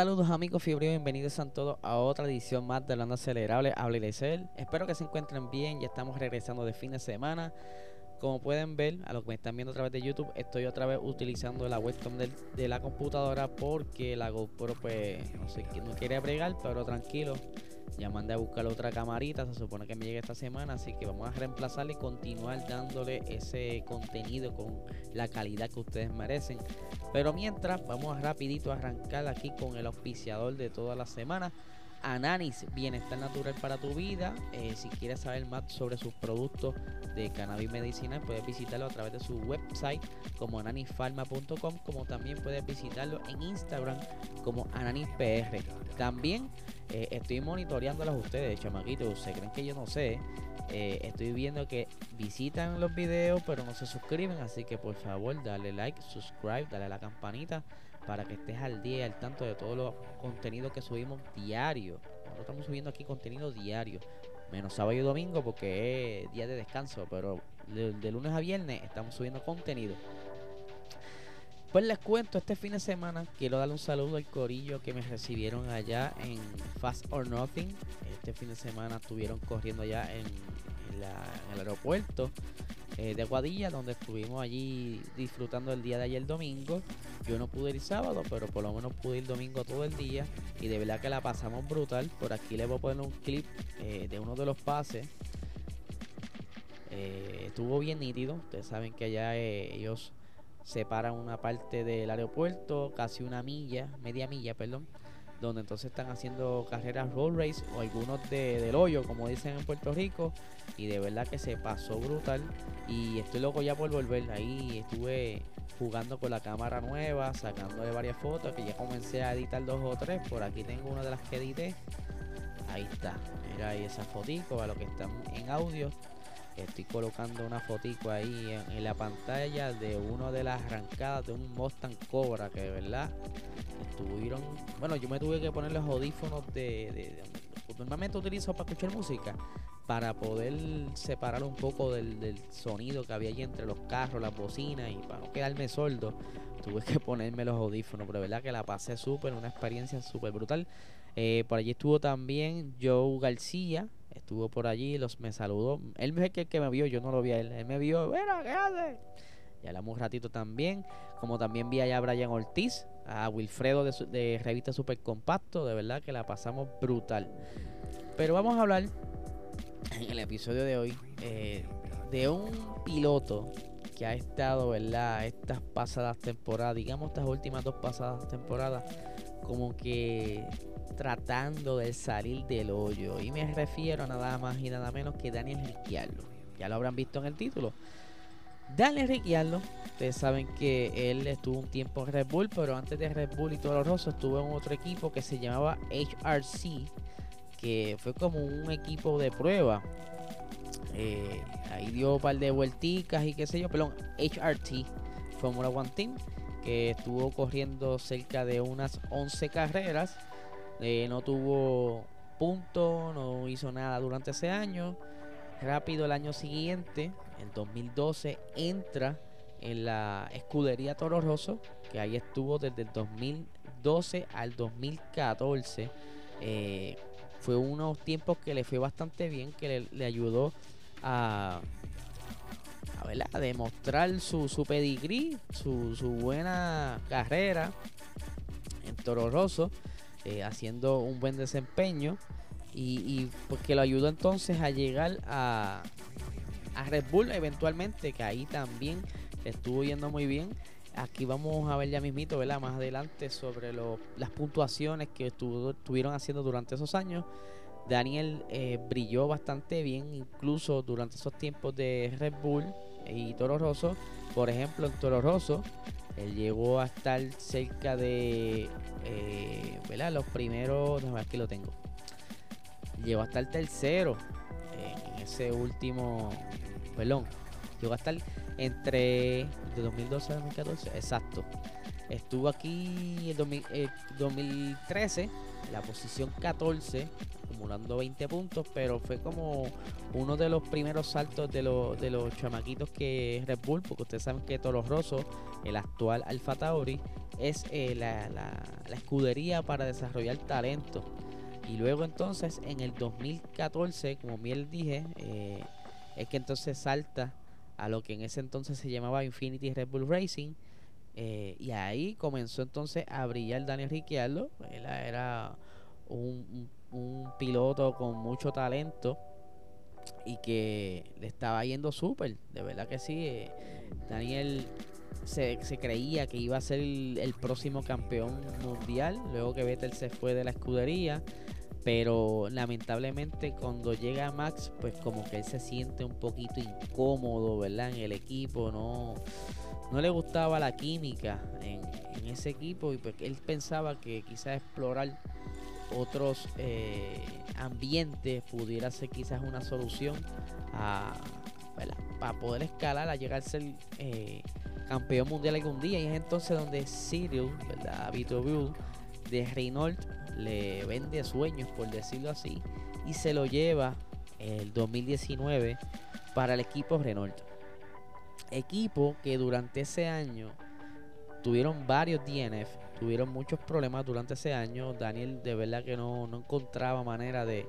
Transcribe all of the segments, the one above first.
Saludos amigos fiebre, bienvenidos a todos a otra edición más de Hablando Acelerable, habla Ilezel. Espero que se encuentren bien, ya estamos regresando de fin de semana. Como pueden ver, a los que me están viendo a través de YouTube, estoy otra vez utilizando la webcam de la computadora porque la GoPro pues no sé, no quiere bregar, pero tranquilo, ya mandé a buscar otra camarita, se supone que me llegue esta semana, así que vamos a reemplazarla y continuar dándole ese contenido con la calidad que ustedes merecen. Pero mientras, vamos a rapidito a arrancar aquí con el auspiciador de toda la semana. Ananis, bienestar natural para tu vida. Eh, si quieres saber más sobre sus productos de cannabis medicinal, puedes visitarlo a través de su website como ananisfarma.com, como también puedes visitarlo en Instagram como ananispr. También eh, estoy monitoreándolos ustedes, chamaquitos. Se creen que yo no sé. Eh, estoy viendo que visitan los videos, pero no se suscriben. Así que por favor, dale like, subscribe, dale a la campanita para que estés al día al tanto de todos los contenidos que subimos diario. Nosotros estamos subiendo aquí contenido diario, menos sábado y domingo porque es día de descanso, pero de, lunes a viernes estamos subiendo contenido. Pues les cuento, este fin de semana quiero darle un saludo al corillo que me recibieron allá en Fast or Nothing. Este fin de semana estuvieron corriendo allá en el aeropuerto. Eh, de Guadilla, donde estuvimos allí disfrutando el día de ayer domingo. Yo no pude ir sábado, pero por lo menos pude ir domingo todo el día y de verdad que la pasamos brutal. Por aquí les voy a poner un clip eh, de uno de los pases. Eh, estuvo bien nítido. Ustedes saben que allá ellos separan una parte del aeropuerto, casi una milla, media milla, perdón donde entonces están haciendo carreras road race o algunos de, del hoyo, como dicen en Puerto Rico, y de verdad que se pasó brutal. Y estoy loco ya por volver. Ahí estuve jugando con la cámara nueva, sacándole varias fotos, que ya comencé a editar dos o tres. Por aquí tengo una de las que edité. Ahí está, mira ahí esa fotico a lo que están en audio. Estoy colocando una fotico ahí en, la pantalla de una de las arrancadas de un Mustang Cobra que de verdad estuvieron. Bueno, yo me tuve que poner los audífonos de, normalmente utilizo para escuchar música para poder separar un poco del, sonido que había allí entre los carros, las bocinas y para no quedarme sordo, tuve que ponerme los audífonos, pero de verdad que la pasé súper, una experiencia súper brutal. Eh, por allí estuvo también Joe García, estuvo por allí, los me saludó. Él es el que, me vio, yo no lo vi a él. Él me vio, bueno, ¿qué hace? Y hablamos un ratito también. Como también vi allá a Brian Ortiz, a Wilfredo de, de Revista Super Compacto. De verdad que la pasamos brutal. Pero vamos a hablar en el episodio de hoy eh, de un piloto que ha estado, ¿verdad? Estas pasadas temporadas, digamos estas últimas dos pasadas temporadas, como que tratando de salir del hoyo. Y me refiero nada más y nada menos que Daniel Ricciardo. Ya lo habrán visto en el título. Daniel Ricciardo, ustedes saben que él estuvo un tiempo en Red Bull, pero antes de Red Bull y todo lo estuvo en otro equipo que se llamaba HRC, que fue como un equipo de prueba. Eh, ahí dio un par de vuelticas y qué sé yo, perdón, HRT, Formula One Team, que estuvo corriendo cerca de unas 11 carreras eh, no tuvo punto, no hizo nada durante ese año. Rápido el año siguiente, en 2012, entra en la escudería Toro Rosso, que ahí estuvo desde el 2012 al 2014. Eh, fue unos tiempos que le fue bastante bien, que le, ayudó a, a, demostrar su, su pedigrí, su, su buena carrera en Toro Rosso. Eh, haciendo un buen desempeño y, y pues lo ayudó entonces a llegar a, a Red Bull eventualmente, que ahí también estuvo yendo muy bien. Aquí vamos a ver ya mismito, ¿verdad? Más adelante sobre las puntuaciones que estuvo, estuvieron haciendo durante esos años. Daniel eh, brilló bastante bien, incluso durante esos tiempos de Red Bull y Toro Rosso. Por ejemplo, en Toro Rosso Él llegó a estar cerca de, eh, ¿verdad? Los primeros, no, aquí lo tengo. Llegó hasta el tercero en ese último, perdón, llegó a estar entre de 2012 a 2014, exacto. Estuvo aquí en 2013, la posición 14, acumulando 20 puntos, pero fue como uno de los primeros saltos de, de los chamaquitos que Red Bull, porque ustedes saben que Toro Rosso, el actual Alfa Tauri, es eh, la, escudería para desarrollar talento. Y luego entonces en el 2014, como bien dije, eh, es que entonces salta a lo que en ese entonces se llamaba Infinity Red Bull Racing. Eh, y ahí comenzó entonces a brillar Daniel Ricciardo. Él era un, piloto con mucho talento y que le estaba yendo súper. De verdad que sí. Eh, Daniel se, creía que iba a ser el, próximo campeón mundial. Luego que Vettel se fue de la escudería. Pero lamentablemente cuando llega Max, pues como que él se siente un poquito incómodo, ¿verdad? En el equipo, no, no le gustaba la química en, ese equipo y pues él pensaba que quizás explorar otros eh, ambientes pudiera ser quizás una solución a, para poder escalar, a llegar a ser eh, campeón mundial algún día. Y es entonces donde Cyril, ¿verdad? Vito de Reynolds le vende sueños, por decirlo así, y se lo lleva el 2019 para el equipo Renault. Equipo que durante ese año tuvieron varios DNF, tuvieron muchos problemas durante ese año. Daniel de verdad que no, encontraba manera de,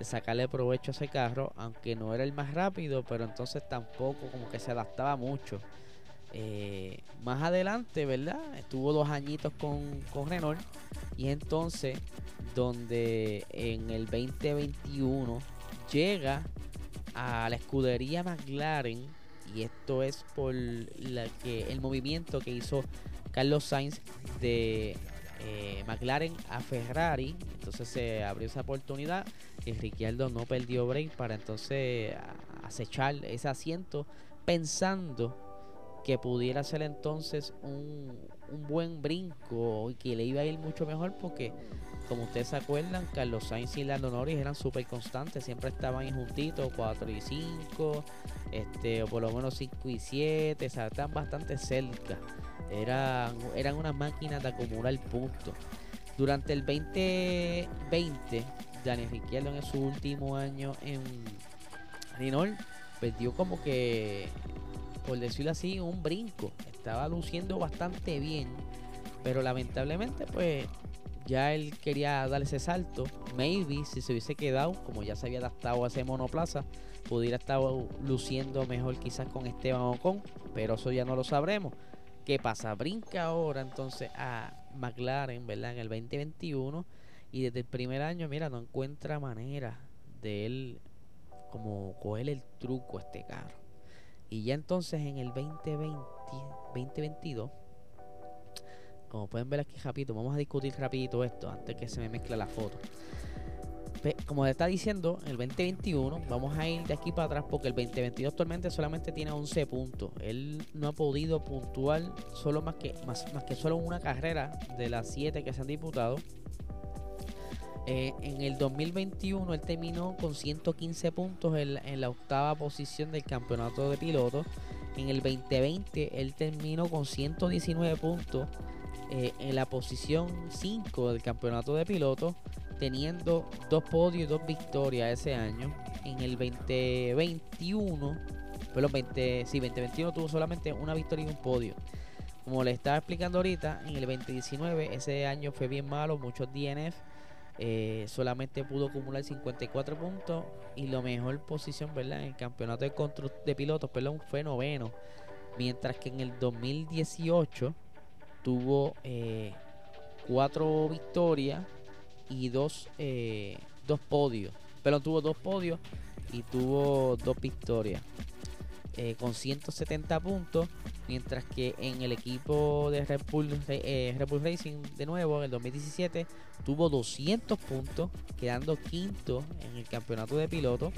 sacarle provecho a ese carro, aunque no era el más rápido, pero entonces tampoco como que se adaptaba mucho. Eh, más adelante, ¿verdad? Estuvo dos añitos con, con Renault y entonces donde en el 2021 llega a la escudería McLaren y esto es por la que el movimiento que hizo Carlos Sainz de eh, McLaren a Ferrari. Entonces se abrió esa oportunidad y Ricciardo no perdió break para entonces acechar ese asiento pensando que pudiera ser entonces un, un buen brinco y que le iba a ir mucho mejor porque como ustedes se acuerdan, Carlos Sainz y Lando Norris eran súper constantes, siempre estaban juntitos, 4 y 5, este, o por lo menos 5 y 7, o sea, estaban bastante cerca. Eran, eran unas máquinas de acumular puntos. Durante el 2020, Daniel Ricciardo en su último año en Renault perdió como que, por decirlo así, un brinco. Estaba luciendo bastante bien, pero lamentablemente pues ya él quería dar ese salto. Maybe si se hubiese quedado, como ya se había adaptado a ese monoplaza, pudiera estar luciendo mejor quizás con Esteban Ocon, pero eso ya no lo sabremos. ¿Qué pasa? Brinca ahora entonces a McLaren, ¿verdad? En el 2021 y desde el primer año, mira, no encuentra manera de él como coger el truco a este carro. Y ya entonces en el 2020, 2022 como pueden ver aquí rapidito, vamos a discutir rapidito esto antes que se me mezcle la foto. Como está diciendo, el 2021 vamos a ir de aquí para atrás porque el 2022 actualmente solamente tiene 11 puntos. Él no ha podido puntuar solo más que más, que solo una carrera de las 7 que se han disputado. Eh, en el 2021 él terminó con 115 puntos en la octava posición del campeonato de pilotos. En el 2020 él terminó con 119 puntos eh, en la posición 5 del campeonato de pilotos, teniendo dos podios y dos victorias ese año. En el 2021, perdón, 20, sí, 2021 tuvo solamente una victoria y un podio. Como le estaba explicando ahorita, en el 2019 ese año fue bien malo, muchos DNF. Eh, solamente pudo acumular 54 puntos y la mejor posición ¿verdad? en el campeonato de, de pilotos perdón, fue noveno. Mientras que en el 2018 tuvo eh, cuatro victorias y dos, eh, dos podios. Pero tuvo dos podios y tuvo dos victorias. Eh, con 170 puntos. Mientras que en el equipo de Red Bull, Bull Racing, de nuevo, en el 2017, tuvo 200 puntos, quedando quinto en el campeonato de pilotos.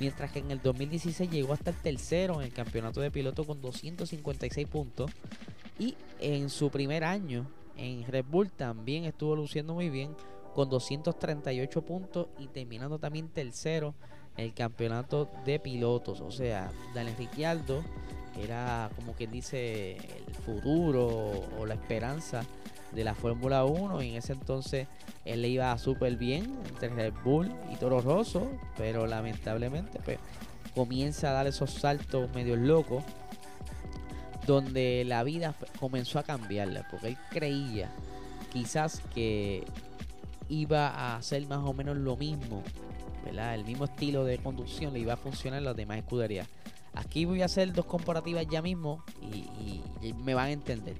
Mientras que en el 2016 llegó hasta el tercero en el campeonato de pilotos con 256 puntos Y en su primer año en Red Bull también estuvo luciendo muy bien con 238 puntos y terminando también tercero el campeonato de pilotos. O sea, Daniel Ricciardo era como quien dice el futuro o la esperanza de la Fórmula 1 y en ese entonces él le iba súper bien entre Red Bull y Toro Rosso, pero lamentablemente pues comienza a dar esos saltos medio locos donde la vida comenzó a cambiarle porque él creía quizás que iba a hacer más o menos lo mismo, El mismo estilo de conducción le iba a funcionar en las demás escuderías. Aquí voy a hacer dos comparativas ya mismo y, me van a entender.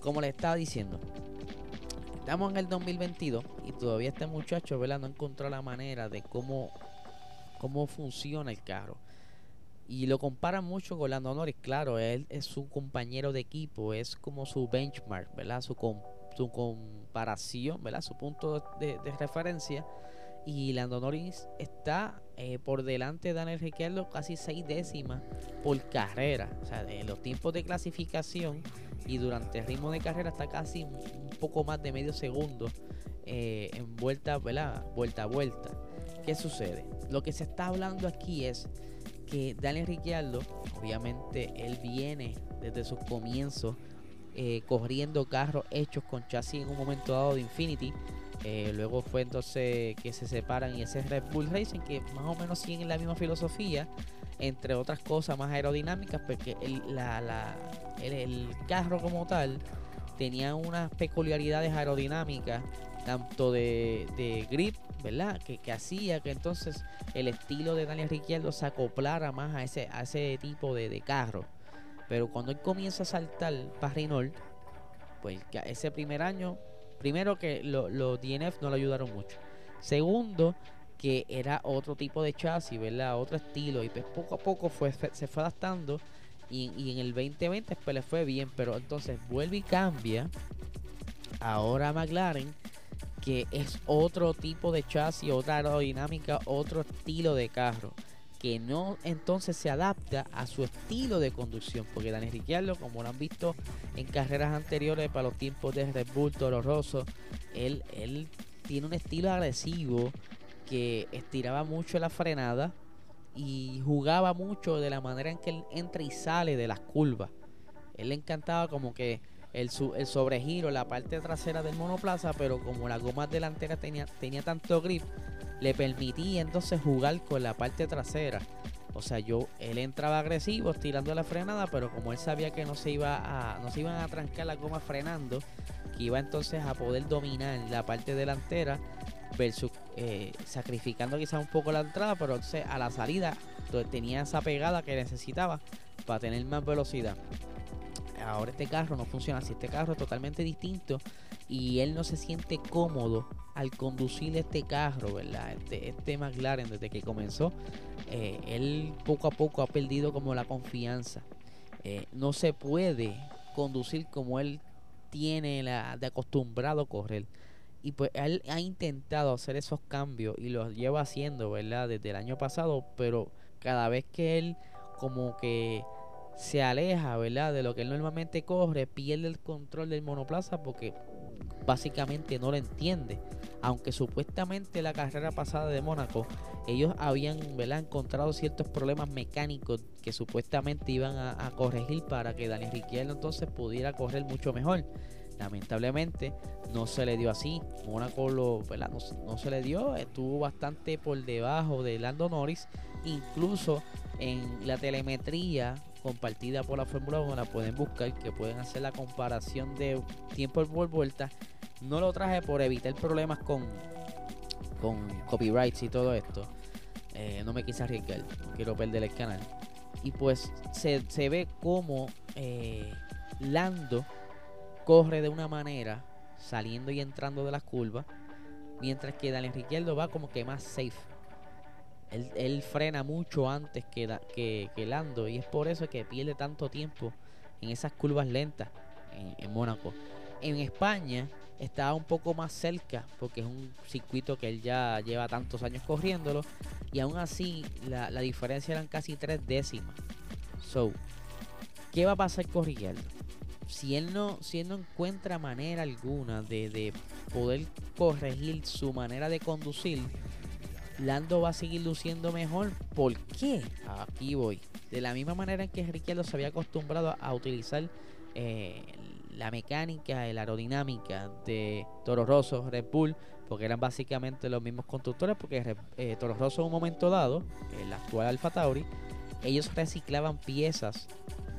Como le estaba diciendo, estamos en el 2022 y todavía este muchacho, ¿verdad? No encontró la manera de cómo, cómo funciona el carro. Y lo comparan mucho con Lando Norris, claro, él es su compañero de equipo, es como su benchmark, ¿verdad? Su, su comparación, ¿verdad? Su punto de, referencia. Y Lando Norris está eh, por delante de Daniel Ricciardo casi seis décimas por carrera. O sea, de los tiempos de clasificación y durante el ritmo de carrera está casi un poco más de medio segundo eh, en vuelta, ¿verdad? Vuelta a vuelta. ¿Qué sucede? Lo que se está hablando aquí es que Daniel Ricciardo, obviamente él viene desde sus comienzos eh, corriendo carros hechos con chasis en un momento dado de Infinity. Eh, luego fue entonces que se separan y ese Red Bull Racing que más o menos siguen la misma filosofía, entre otras cosas más aerodinámicas, porque el, carro como tal tenía unas peculiaridades aerodinámicas tanto de, grip, ¿verdad? Que, hacía que entonces el estilo de Daniel Ricciardo se acoplara más a ese, a ese tipo de, carro. Pero cuando él comienza a saltar para Renault, pues ese primer año, primero que los DNF no le ayudaron mucho. Segundo, que era otro tipo de chasis, ¿verdad? Otro estilo. Y pues poco a poco se fue adaptando. Y, y en el 2020 pues le fue bien. Pero entonces vuelve y cambia. Ahora McLaren que es otro tipo de chasis, otra aerodinámica, otro estilo de carro que no entonces se adapta a su estilo de conducción. Porque Daniel Ricciardo, como lo han visto en carreras anteriores para los tiempos de Red Bull, Toro él, él tiene un estilo agresivo que estiraba mucho la frenada y jugaba mucho de la manera en que él entra y sale de las curvas. Él le encantaba como que el, el sobregiro, la parte trasera del monoplaza, pero como la goma delantera tenía, tenía tanto grip, le permitía entonces jugar con la parte trasera. O sea, yo, él entraba agresivo, tirando la frenada, pero como él sabía que no se iba a, no se iban a trancar la goma frenando, que iba entonces a poder dominar la parte delantera, versus eh, sacrificando quizás un poco la entrada, pero entonces a la salida tenía esa pegada que necesitaba para tener más velocidad ahora este carro no funciona así. Este carro es totalmente distinto y él no se siente cómodo al conducir este carro, ¿verdad? Este, este McLaren desde que comenzó, eh, él poco a poco ha perdido como la confianza. Eh, no se puede conducir como él tiene la, de acostumbrado a correr. Y pues él ha intentado hacer esos cambios y los lleva haciendo, ¿verdad? Desde el año pasado, pero cada vez que él como que se aleja, ¿verdad? De lo que él normalmente corre, pierde el control del monoplaza porque básicamente no lo entiende. Aunque supuestamente la carrera pasada de Mónaco, ellos habían ¿verdad? encontrado ciertos problemas mecánicos que supuestamente iban a, corregir para que Daniel Ricciardo entonces pudiera correr mucho mejor. Lamentablemente no se le dio así. Mónaco lo, ¿verdad? No, no, se le dio, estuvo bastante por debajo de Lando Norris. Incluso en la telemetría compartida por la Fórmula 1 la pueden buscar, que pueden hacer la comparación de tiempo por vuelta. No lo traje por evitar problemas con, con copyrights y todo esto. Eh, no me quise arriesgar, no quiero perder el canal. Y pues se, ve como eh, Lando corre de una manera, saliendo y entrando de las curvas, mientras que Daniel Ricciardo va como que más safe él, frena mucho antes que, que, Lando y es por eso que pierde tanto tiempo en esas curvas lentas en, Mónaco. En España estaba un poco más cerca porque es un circuito que él ya lleva tantos años corriéndolo y aún así la, diferencia eran casi tres décimas. So, ¿qué va a pasar con si él no, si él no encuentra manera alguna de, de poder corregir su manera de conducir, Lando va a seguir luciendo mejor. ¿Por qué? Aquí voy. De la misma manera en que Ricciardo se había acostumbrado a utilizar eh, la mecánica, la aerodinámica de Toro Rosso, Red Bull, porque eran básicamente los mismos constructores, porque eh, Toro Rosso en un momento dado, el actual Alfa Tauri, ellos reciclaban piezas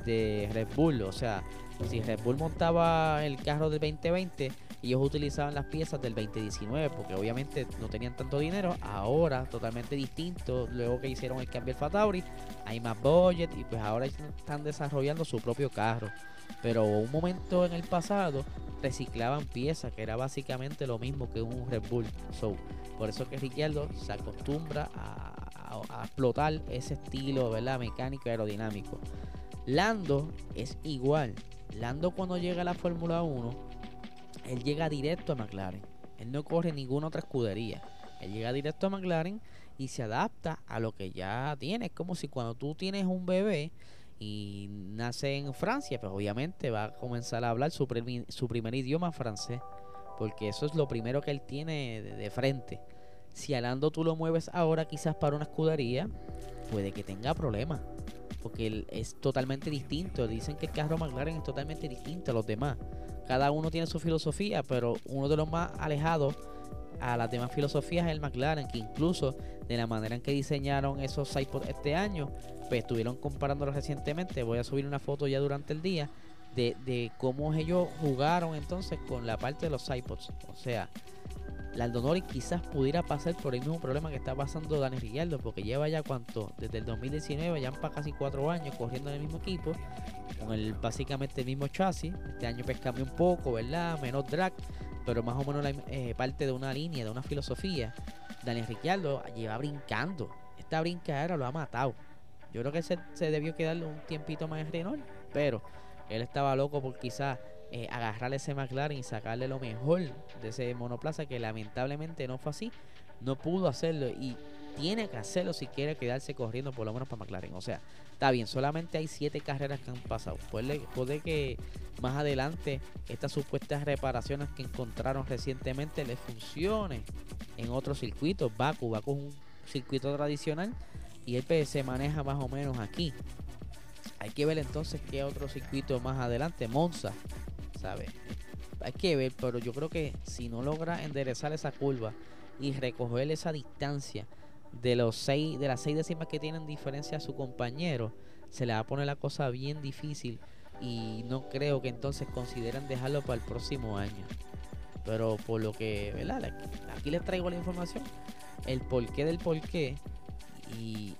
de Red Bull, o sea, si Red Bull montaba el carro del 2020, ellos utilizaban las piezas del 2019 porque obviamente no tenían tanto dinero. Ahora totalmente distinto, luego que hicieron el cambio del Fatauri, hay más budget y pues ahora están desarrollando su propio carro. Pero un momento en el pasado reciclaban piezas que era básicamente lo mismo que un Red Bull. So, por eso que Ricciardo se acostumbra a, explotar ese estilo, ¿verdad? Mecánico aerodinámico. Lando es igual. Lando cuando llega a la Fórmula 1, él llega directo a McLaren. Él no corre ninguna otra escudería. Él llega directo a McLaren y se adapta a lo que ya tiene. Es como si cuando tú tienes un bebé y nace en Francia, pues obviamente va a comenzar a hablar su, primer idioma francés. Porque eso es lo primero que él tiene de, frente. Si a Lando tú lo mueves ahora quizás para una escudería, puede que tenga problemas porque es totalmente distinto. Dicen que el carro McLaren es totalmente distinto a los demás. Cada uno tiene su filosofía, pero uno de los más alejados a las demás filosofías es el McLaren, que incluso de la manera en que diseñaron esos iPods este año, pues estuvieron comparándolos recientemente. Voy a subir una foto ya durante el día de, cómo ellos jugaron entonces con la parte de los iPods. O sea, la Aldonori quizás pudiera pasar por el mismo problema que está pasando Dani Ricciardo, porque lleva ya cuánto, desde el 2019, ya para casi cuatro años corriendo en el mismo equipo, con el básicamente el mismo chasis. Este año pues un poco, ¿verdad? Menos drag, pero más o menos la, eh, parte de una línea, de una filosofía. Dani Ricciardo lleva brincando. Esta brincadera lo ha matado. Yo creo que se, se debió quedarle un tiempito más en Renault, pero él estaba loco por quizás eh, agarrarle ese McLaren y sacarle lo mejor de ese monoplaza que lamentablemente no fue así. No pudo hacerlo y tiene que hacerlo si quiere quedarse corriendo por lo menos para McLaren. O sea, está bien, solamente hay siete carreras que han pasado. Puede, que más adelante estas supuestas reparaciones que encontraron recientemente les funcionen en otros circuitos. Baku, Baku es un circuito tradicional y el se maneja más o menos aquí. Hay que ver entonces qué otro circuito más adelante. Monza hay que ver, pero yo creo que si no logra enderezar esa curva y recoger esa distancia de los seis, de las seis décimas que tienen diferencia a su compañero, se le va a poner la cosa bien difícil y no creo que entonces consideren dejarlo para el próximo año. Pero por lo que, ¿verdad? Aquí les traigo la información, el porqué del porqué y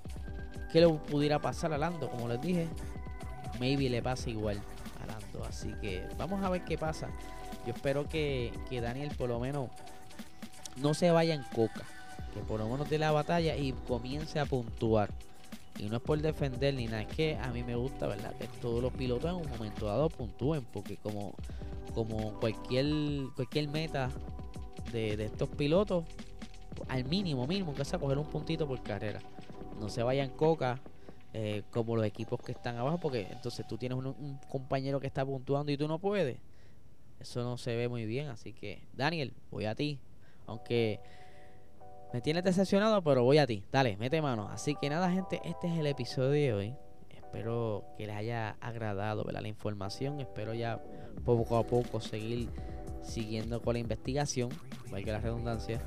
qué le pudiera pasar a Lando, como les dije, maybe le pasa igual. Así que vamos a ver qué pasa. Yo espero que, Daniel por lo menos no se vaya en coca. Que por lo menos dé la batalla y comience a puntuar. Y no es por defender ni nada, es que a mí me gusta, ¿verdad? Que todos los pilotos en un momento dado puntúen, porque como, como cualquier, cualquier meta de, de estos pilotos, al mínimo, mínimo, que sea coger un puntito por carrera. No se vaya en coca, eh, como los equipos que están abajo, porque entonces tú tienes un, compañero que está puntuando y tú no puedes. Eso no se ve muy bien, así que Daniel, voy a ti. Aunque me tienes decepcionado, pero voy a ti. Dale, mete mano. Así que nada, gente, este es el episodio de hoy. Espero que les haya agradado la información. Espero ya poco a poco seguir siguiendo con la investigación, valga la redundancia,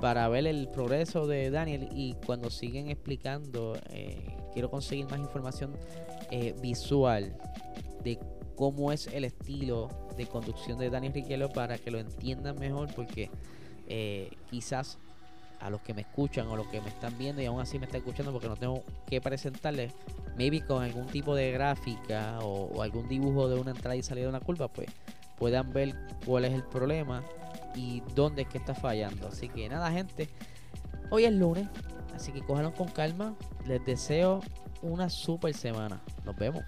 para ver el progreso de Daniel y cuando siguen explicando eh, quiero conseguir más información eh, visual de cómo es el estilo de conducción de Daniel Riquelme para que lo entiendan mejor porque eh, quizás a los que me escuchan o los que me están viendo y aún así me están escuchando porque no tengo que presentarles, maybe con algún tipo de gráfica o, algún dibujo de una entrada y salida de una curva, pues puedan ver cuál es el problema y dónde es que está fallando. Así que nada, gente, hoy es lunes, Así que cójanlo con calma. Les deseo una super semana. Nos vemos.